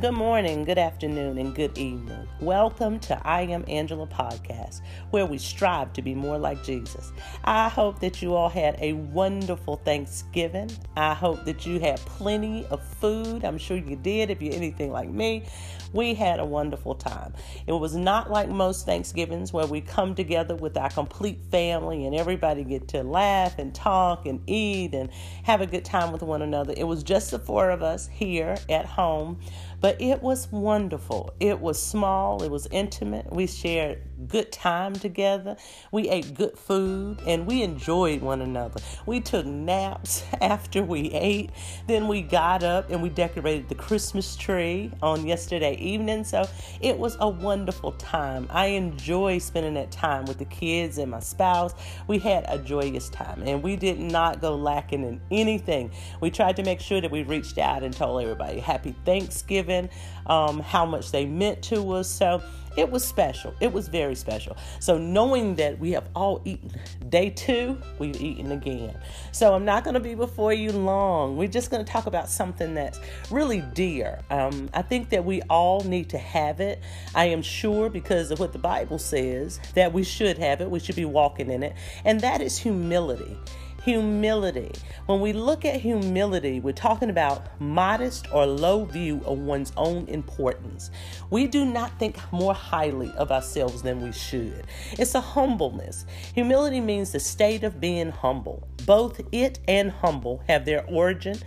Good morning, good afternoon, and good evening. Welcome to I Am Angela podcast, where we strive to be more like Jesus. I hope that you all had a wonderful Thanksgiving. I hope that you had plenty of food. I'm sure you did if you're anything like me. We had a wonderful time. It was not like most Thanksgivings where we come together with our complete family and everybody get to laugh and talk and eat and have a good time with one another. It was just the four of us here at home but it was wonderful. It was small, it was intimate. We shared good time together. We ate good food and we enjoyed one another. We took naps after we ate. Then we got up and we decorated the Christmas tree on yesterday evening. So it was a wonderful time. I enjoy spending that time with the kids and my spouse. We had a joyous time and we did not go lacking in anything. We tried to make sure that we reached out and told everybody happy Thanksgiving um, how much they meant to us. So it was special. It was very special. So knowing that we have all eaten, day two, we've eaten again. So I'm not going to be before you long. We're just going to talk about something that's really dear. Um, I think that we all need to have it. I am sure because of what the Bible says that we should have it. We should be walking in it. And that is humility humility. When we look at humility, we're talking about modest or low view of one's own importance. We do not think more highly of ourselves than we should. It's a humbleness. Humility means the state of being humble. Both it and humble have their origin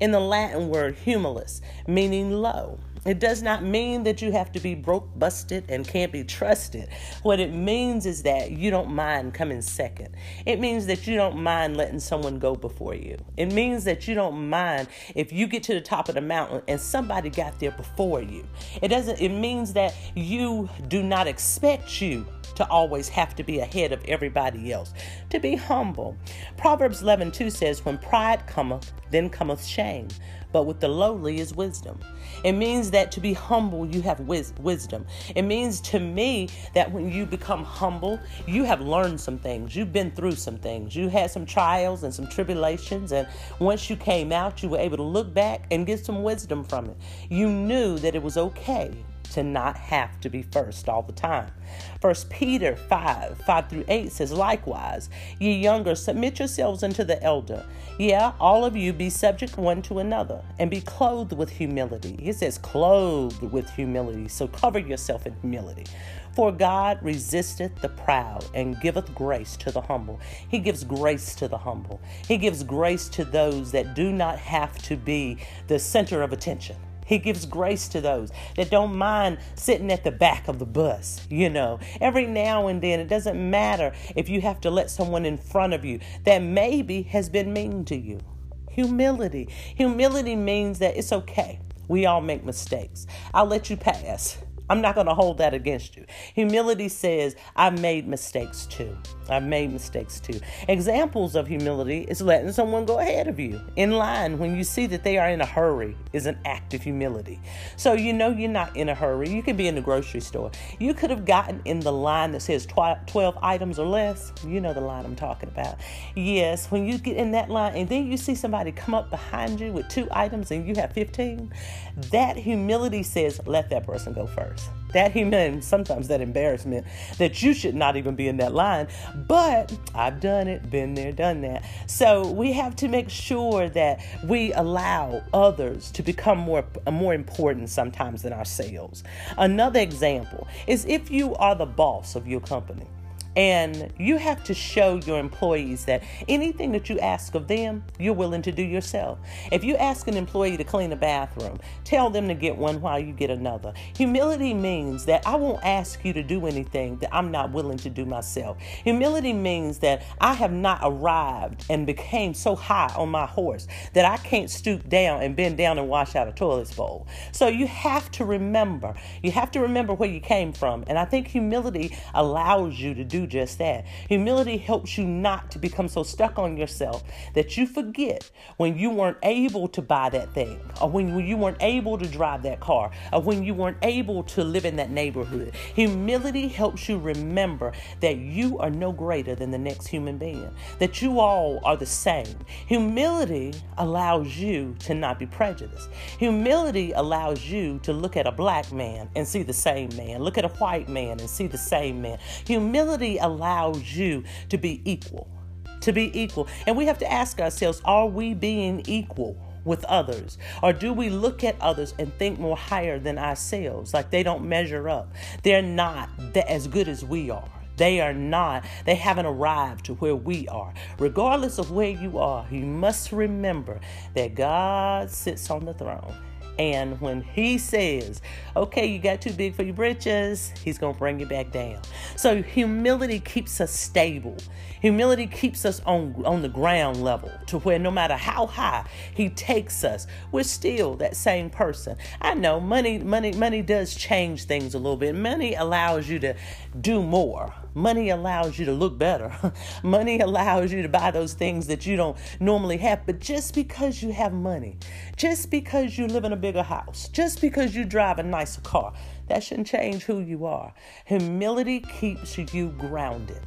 in the Latin word humilis, meaning low. It does not mean that you have to be broke, busted, and can't be trusted. What it means is that you don't mind coming second. It means that you don't mind letting someone go before you. It means that you don't mind if you get to the top of the mountain and somebody got there before you. It doesn't it means that you do not expect you to always have to be ahead of everybody else. To be humble. Proverbs 11 2 says, When pride cometh, then cometh shame but with the lowly is wisdom. It means that to be humble, you have wis- wisdom. It means to me that when you become humble, you have learned some things. You've been through some things. You had some trials and some tribulations. And once you came out, you were able to look back and get some wisdom from it. You knew that it was okay to not have to be first all the time. First Peter 5, 5 through 8 says, Likewise, ye younger, submit yourselves unto the elder. Yeah, all of you be subject one to another, and be clothed with humility. He says clothed with humility, so cover yourself in humility. For God resisteth the proud and giveth grace to the humble. He gives grace to the humble. He gives grace to those that do not have to be the center of attention. He gives grace to those that don't mind sitting at the back of the bus. You know, every now and then, it doesn't matter if you have to let someone in front of you that maybe has been mean to you. Humility. Humility means that it's okay. We all make mistakes. I'll let you pass. I'm not going to hold that against you. Humility says, I've made mistakes too. I've made mistakes too. Examples of humility is letting someone go ahead of you in line when you see that they are in a hurry is an act of humility. So you know you're not in a hurry. You could be in the grocery store. You could have gotten in the line that says 12 items or less. You know the line I'm talking about. Yes, when you get in that line and then you see somebody come up behind you with two items and you have 15, that humility says, let that person go first that he meant sometimes that embarrassment that you should not even be in that line. But I've done it, been there, done that. So we have to make sure that we allow others to become more more important sometimes than ourselves. Another example is if you are the boss of your company and you have to show your employees that anything that you ask of them, you're willing to do yourself. If you ask an employee to clean a bathroom, tell them to get one while you get another. Humility means that I won't ask you to do anything that I'm not willing to do myself. Humility means that I have not arrived and became so high on my horse that I can't stoop down and bend down and wash out a toilet bowl. So you have to remember, you have to remember where you came from. And I think humility allows you to do just that. Humility helps you not to become so stuck on yourself that you forget when you weren't able to buy that thing, or when you weren't able to drive that car, or when you weren't able to live in that neighborhood. Humility helps you remember that you are no greater than the next human being, that you all are the same. Humility allows you to not be prejudiced. Humility allows you to look at a black man and see the same man, look at a white man and see the same man. Humility allows you to be equal, to be equal. And we have to ask ourselves are we being equal? with others? Or do we look at others and think more higher than ourselves, like they don't measure up? They're not as good as we are. They are not, they haven't arrived to where we are. Regardless of where you are, you must remember that God sits on the throne and when he says, okay, you got too big for your britches, he's going to bring you back down. So humility keeps us stable. Humility keeps us on, on the ground level to where no matter how high he takes us, we're still that same person. I know money, money, money does change things a little bit. Money allows you to do more. Money allows you to look better. money allows you to buy those things that you don't normally have. But just because you have money, just because you live in a bigger house, just because you drive a nicer car, that shouldn't change who you are. Humility keeps you grounded.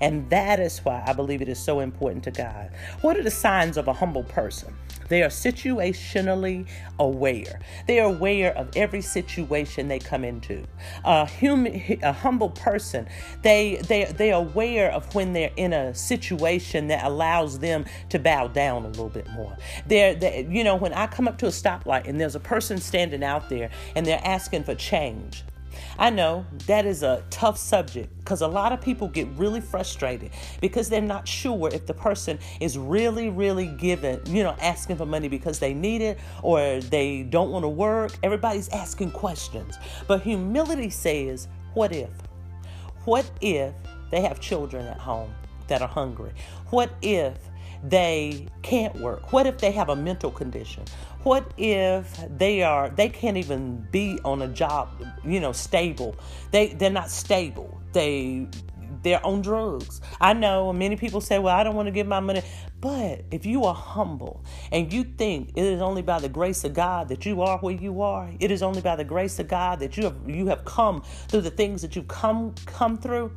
And that is why I believe it is so important to God. What are the signs of a humble person? They are situationally aware. They are aware of every situation they come into. A human, a humble person, they they they are aware of when they're in a situation that allows them to bow down a little bit more. They're, they, you know, when I come up to a stoplight and there's a person standing out there and they're asking for change. I know that is a tough subject because a lot of people get really frustrated because they're not sure if the person is really, really giving, you know, asking for money because they need it or they don't want to work. Everybody's asking questions. But humility says, what if? What if they have children at home that are hungry? What if they can't work? What if they have a mental condition? What if they are they can't even be on a job, you know, stable. They they're not stable. They they're on drugs. I know many people say, "Well, I don't want to give my money." But if you are humble and you think it is only by the grace of God that you are where you are, it is only by the grace of God that you have you have come through the things that you've come come through,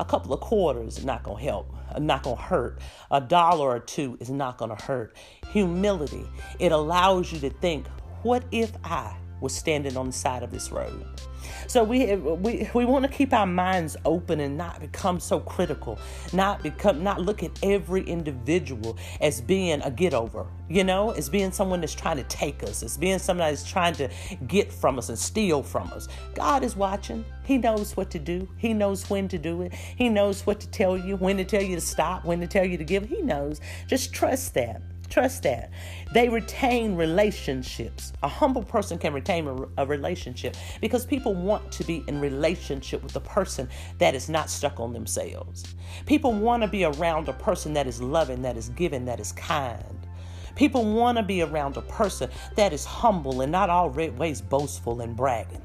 a couple of quarters is not going to help, uh, not going to hurt. A dollar or two is not going to hurt. Humility, it allows you to think, what if I was standing on the side of this road? So we we we want to keep our minds open and not become so critical, not become not look at every individual as being a get over, you know, as being someone that's trying to take us, as being someone that's trying to get from us and steal from us. God is watching. He knows what to do. He knows when to do it. He knows what to tell you, when to tell you to stop, when to tell you to give. He knows. Just trust that. Trust that. They retain relationships. A humble person can retain a, a, relationship because people want to be in relationship with a person that is not stuck on themselves. People want to be around a person that is loving, that is giving, that is kind. People want to be around a person that is humble and not always boastful and bragging.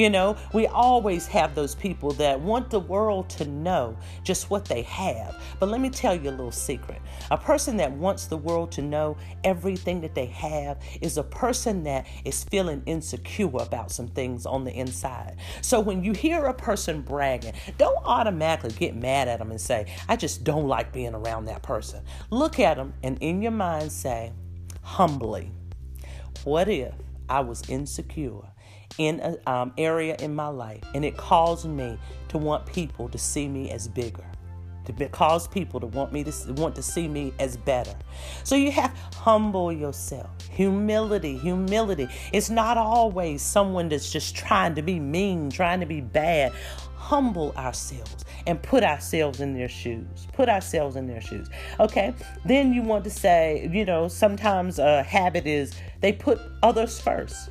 You know, we always have those people that want the world to know just what they have. But let me tell you a little secret. A person that wants the world to know everything that they have is a person that is feeling insecure about some things on the inside. So when you hear a person bragging, don't automatically get mad at them and say, I just don't like being around that person. Look at them and in your mind say, humbly, what if I was insecure in an um, area in my life, and it caused me to want people to see me as bigger to cause people to want me to want to see me as better. So you have humble yourself. Humility, humility. It's not always someone that's just trying to be mean, trying to be bad. Humble ourselves and put ourselves in their shoes. Put ourselves in their shoes. Okay? Then you want to say, you know, sometimes a habit is they put others first.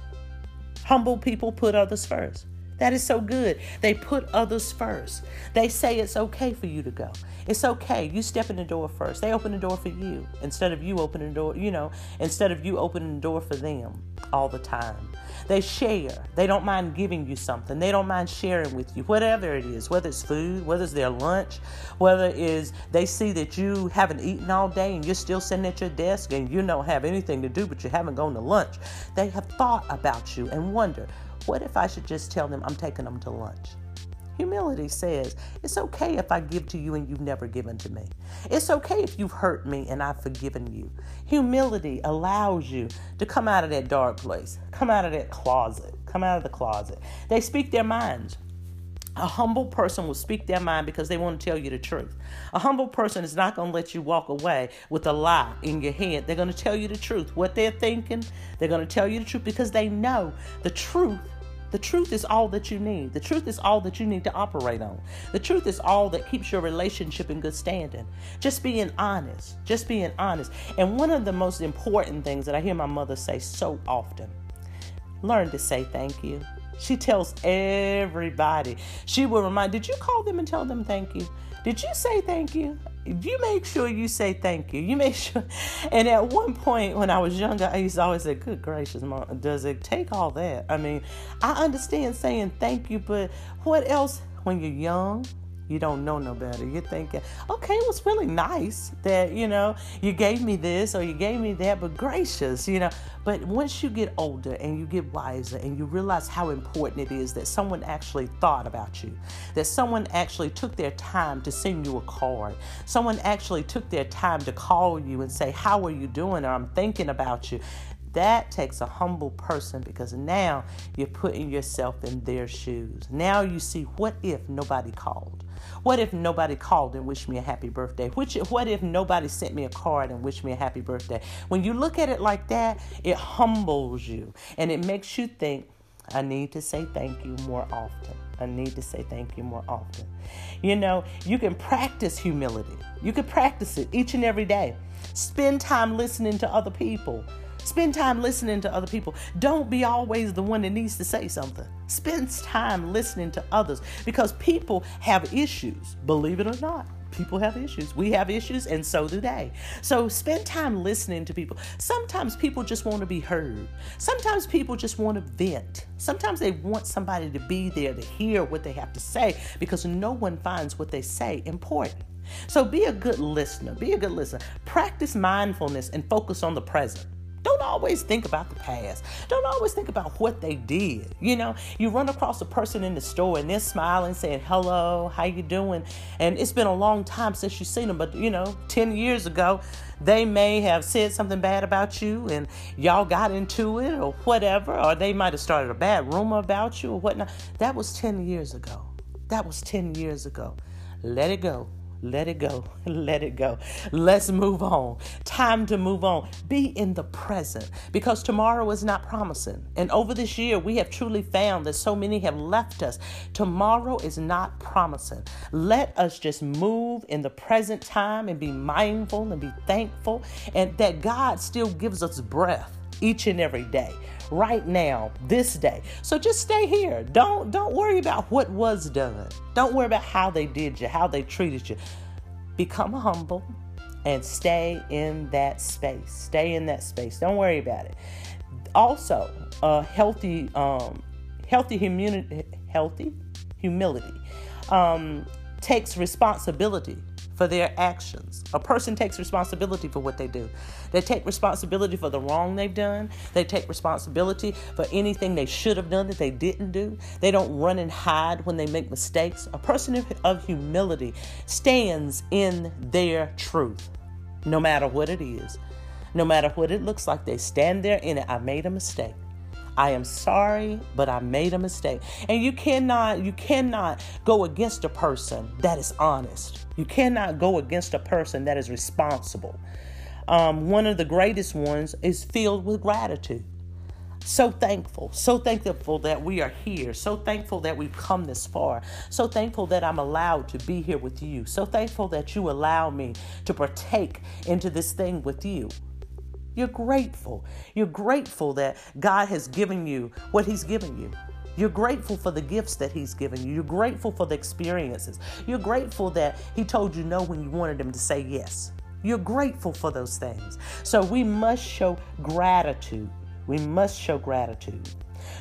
Humble people put others first. That is so good. They put others first. They say it's okay for you to go. It's okay. You step in the door first. They open the door for you instead of you opening the door, you know, instead of you opening the door for them all the time. They share. They don't mind giving you something. They don't mind sharing with you, whatever it is, whether it's food, whether it's their lunch, whether it is they see that you haven't eaten all day and you're still sitting at your desk and you don't have anything to do, but you haven't gone to lunch. They have thought about you and wonder, what if I should just tell them I'm taking them to lunch? Humility says, It's okay if I give to you and you've never given to me. It's okay if you've hurt me and I've forgiven you. Humility allows you to come out of that dark place, come out of that closet, come out of the closet. They speak their minds. A humble person will speak their mind because they want to tell you the truth. A humble person is not going to let you walk away with a lie in your head. They're going to tell you the truth. What they're thinking, they're going to tell you the truth because they know the truth the truth is all that you need. The truth is all that you need to operate on. The truth is all that keeps your relationship in good standing. Just being honest. Just being honest. And one of the most important things that I hear my mother say so often learn to say thank you. She tells everybody. She will remind, did you call them and tell them thank you? Did you say thank you? you make sure you say thank you. You make sure. And at one point when I was younger, I used to always say, "Good gracious, mom, does it take all that?" I mean, I understand saying thank you, but what else when you're young? You don't know no better. You're thinking, okay, it was really nice that, you know, you gave me this or you gave me that, but gracious, you know. But once you get older and you get wiser and you realize how important it is that someone actually thought about you, that someone actually took their time to send you a card, someone actually took their time to call you and say, How are you doing? or I'm thinking about you. That takes a humble person because now you're putting yourself in their shoes. Now you see, what if nobody called? What if nobody called and wished me a happy birthday? Which, what if nobody sent me a card and wished me a happy birthday? When you look at it like that, it humbles you and it makes you think, I need to say thank you more often. I need to say thank you more often. You know, you can practice humility. You can practice it each and every day. Spend time listening to other people. Spend time listening to other people. Don't be always the one that needs to say something. Spend time listening to others because people have issues, believe it or not. People have issues. We have issues, and so do they. So spend time listening to people. Sometimes people just want to be heard. Sometimes people just want to vent. Sometimes they want somebody to be there to hear what they have to say because no one finds what they say important. So be a good listener. Be a good listener. Practice mindfulness and focus on the present. Don't always think about the past. Don't always think about what they did. You know, you run across a person in the store and they're smiling, saying, hello, how you doing? And it's been a long time since you've seen them, but you know, 10 years ago, they may have said something bad about you and y'all got into it or whatever, or they might have started a bad rumor about you or whatnot. That was 10 years ago. That was 10 years ago. Let it go. Let it go. Let it go. Let's move on. Time to move on. Be in the present because tomorrow is not promising. And over this year, we have truly found that so many have left us. Tomorrow is not promising. Let us just move in the present time and be mindful and be thankful and that God still gives us breath each and every day right now this day. So just stay here. Don't don't worry about what was done. Don't worry about how they did you how they treated you. Become humble and stay in that space. Stay in that space. Don't worry about it. Also a healthy um healthy immunity healthy humility um takes responsibility for their actions. A person takes responsibility for what they do. They take responsibility for the wrong they've done. They take responsibility for anything they should have done that they didn't do. They don't run and hide when they make mistakes. A person of humility stands in their truth, no matter what it is. No matter what it looks like, they stand there in it. I made a mistake. I am sorry, but I made a mistake. And you cannot you cannot go against a person that is honest. You cannot go against a person that is responsible. Um, one of the greatest ones is filled with gratitude. So thankful, so thankful that we are here, so thankful that we've come this far, so thankful that I'm allowed to be here with you, so thankful that you allow me to partake into this thing with you. You're grateful. You're grateful that God has given you what He's given you. You're grateful for the gifts that He's given you. You're grateful for the experiences. You're grateful that He told you no when you wanted Him to say yes. You're grateful for those things. So we must show gratitude. We must show gratitude.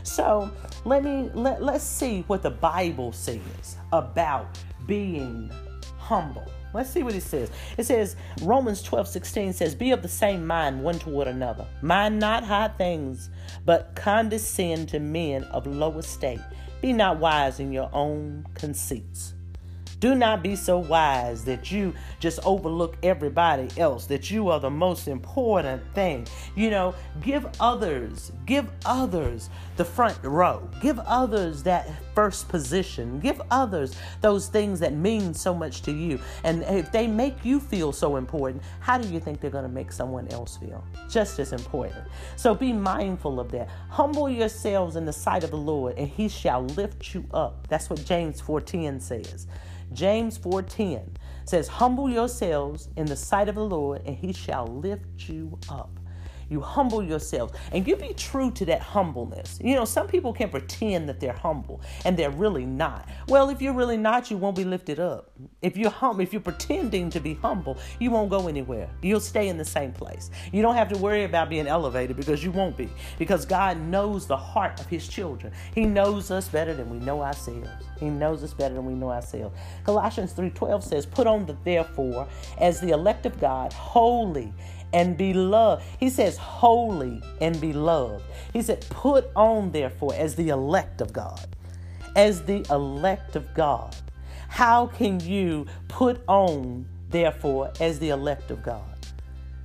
So let me let, let's see what the Bible says about being humble. Let's see what it says. It says, Romans 12, 16 says, Be of the same mind one toward another. Mind not high things, but condescend to men of low estate. Be not wise in your own conceits. Do not be so wise that you just overlook everybody else, that you are the most important thing. You know, give others, give others the front row. Give others that first position. Give others those things that mean so much to you. And if they make you feel so important, how do you think they're going to make someone else feel? Just as important. So be mindful of that. Humble yourselves in the sight of the Lord, and he shall lift you up. That's what James 4:10 says. James 4:10 says, "Humble yourselves in the sight of the Lord, and he shall lift you up." You humble yourselves and you be true to that humbleness. You know, some people can pretend that they're humble and they're really not. Well, if you're really not, you won't be lifted up. If you're hum if you're pretending to be humble, you won't go anywhere. You'll stay in the same place. You don't have to worry about being elevated because you won't be. Because God knows the heart of his children. He knows us better than we know ourselves. He knows us better than we know ourselves. Colossians 3:12 says, "Put on the therefore as the elect of God, holy and beloved. He says, holy and beloved. He said, put on, therefore, as the elect of God. As the elect of God. How can you put on, therefore, as the elect of God?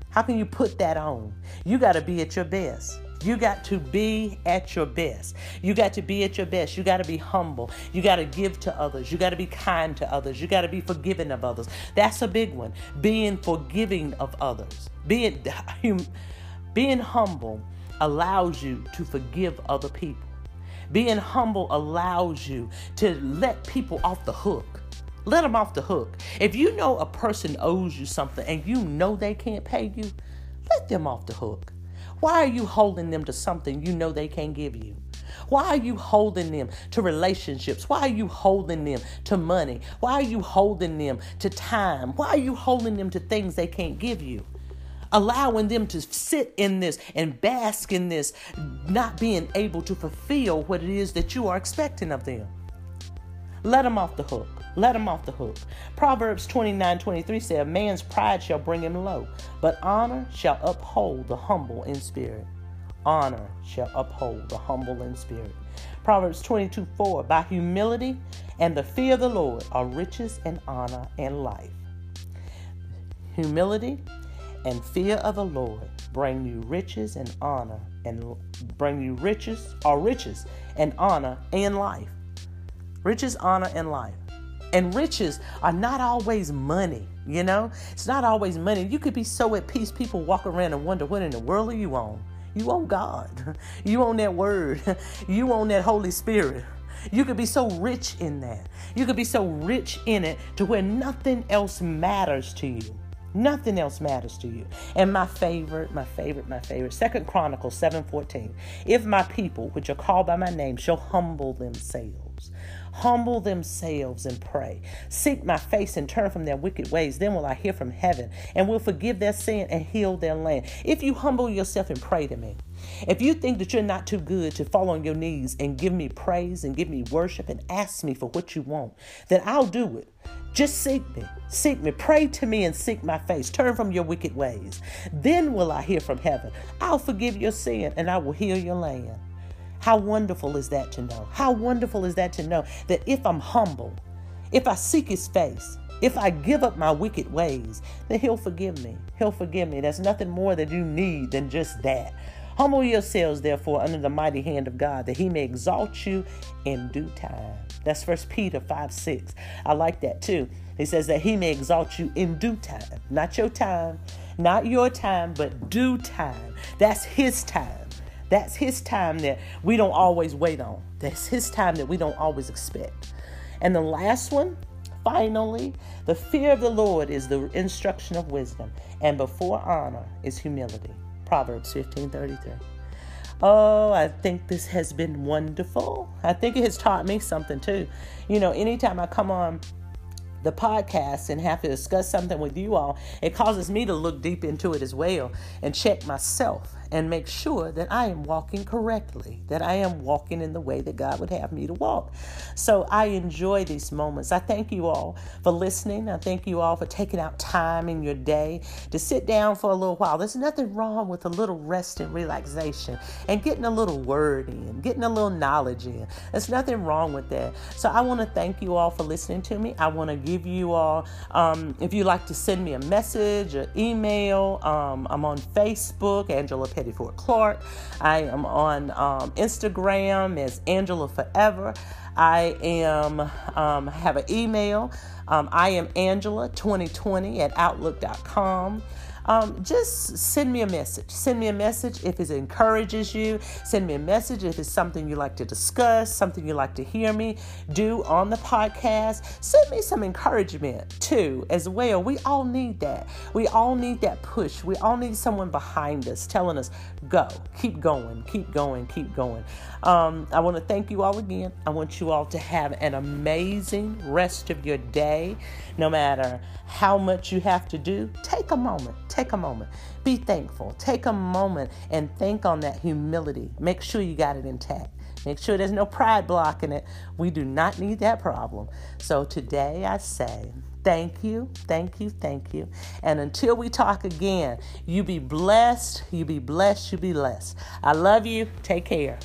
How can you put that on? You got to be at your best. You got to be at your best. You got to be at your best. You got to be humble. You got to give to others. You got to be kind to others. You got to be forgiving of others. That's a big one. Being forgiving of others. Being being humble allows you to forgive other people. Being humble allows you to let people off the hook. Let them off the hook. If you know a person owes you something and you know they can't pay you, let them off the hook. Why are you holding them to something you know they can't give you? Why are you holding them to relationships? Why are you holding them to money? Why are you holding them to time? Why are you holding them to things they can't give you? Allowing them to sit in this and bask in this, not being able to fulfill what it is that you are expecting of them. Let him off the hook. Let him off the hook. Proverbs 29 23 says, A man's pride shall bring him low, but honor shall uphold the humble in spirit. Honor shall uphold the humble in spirit. Proverbs 22 4 By humility and the fear of the Lord are riches and honor and life. Humility and fear of the Lord bring you riches and honor and bring you riches or riches and honor and life. Riches, honor, and life. And riches are not always money, you know? It's not always money. You could be so at peace, people walk around and wonder, what in the world are you on? You own God. You own that word. You own that Holy Spirit. You could be so rich in that. You could be so rich in it to where nothing else matters to you. Nothing else matters to you. And my favorite, my favorite, my favorite, Second Chronicles 7:14. If my people, which are called by my name, shall humble themselves humble themselves and pray. Seek my face and turn from their wicked ways. Then will I hear from heaven and will forgive their sin and heal their land. If you humble yourself and pray to me, if you think that you're not too good to fall on your knees and give me praise and give me worship and ask me for what you want, then I'll do it. Just seek me. Seek me. Pray to me and seek my face. Turn from your wicked ways. Then will I hear from heaven. I'll forgive your sin and I will heal your land. How wonderful is that to know? How wonderful is that to know that if I'm humble, if I seek his face, if I give up my wicked ways, then he'll forgive me. He'll forgive me. There's nothing more that you need than just that. Humble yourselves, therefore, under the mighty hand of God, that he may exalt you in due time. That's First Peter 5 6. I like that too. He says that he may exalt you in due time. Not your time, not your time, but due time. That's his time. That's His time that we don't always wait on. That's His time that we don't always expect. And the last one, finally, the fear of the Lord is the instruction of wisdom, and before honor is humility. Proverbs 15 33. Oh, I think this has been wonderful. I think it has taught me something too. You know, anytime I come on the podcast and have to discuss something with you all, it causes me to look deep into it as well and check myself and make sure that I am walking correctly, that I am walking in the way that God would have me to walk. So I enjoy these moments. I thank you all for listening. I thank you all for taking out time in your day to sit down for a little while. There's nothing wrong with a little rest and relaxation and getting a little word in, getting a little knowledge in. There's nothing wrong with that. So I want to thank you all for listening to me. I want to give you all, um, if you'd like to send me a message or email, um, I'm on Facebook, Angela Fort Clark. I am on um, Instagram as Angela Forever. I am um, have an email. Um, I am Angela 2020 at outlook.com um, just send me a message. Send me a message if it encourages you. Send me a message if it's something you like to discuss, something you like to hear me do on the podcast. Send me some encouragement too, as well. We all need that. We all need that push. We all need someone behind us telling us, go, keep going, keep going, keep going. Um, I want to thank you all again. I want you all to have an amazing rest of your day. No matter how much you have to do, take a moment Take a moment. Be thankful. Take a moment and think on that humility. Make sure you got it intact. Make sure there's no pride blocking it. We do not need that problem. So today I say, thank you, thank you, thank you. And until we talk again, you be blessed, you be blessed, you be blessed. I love you. Take care.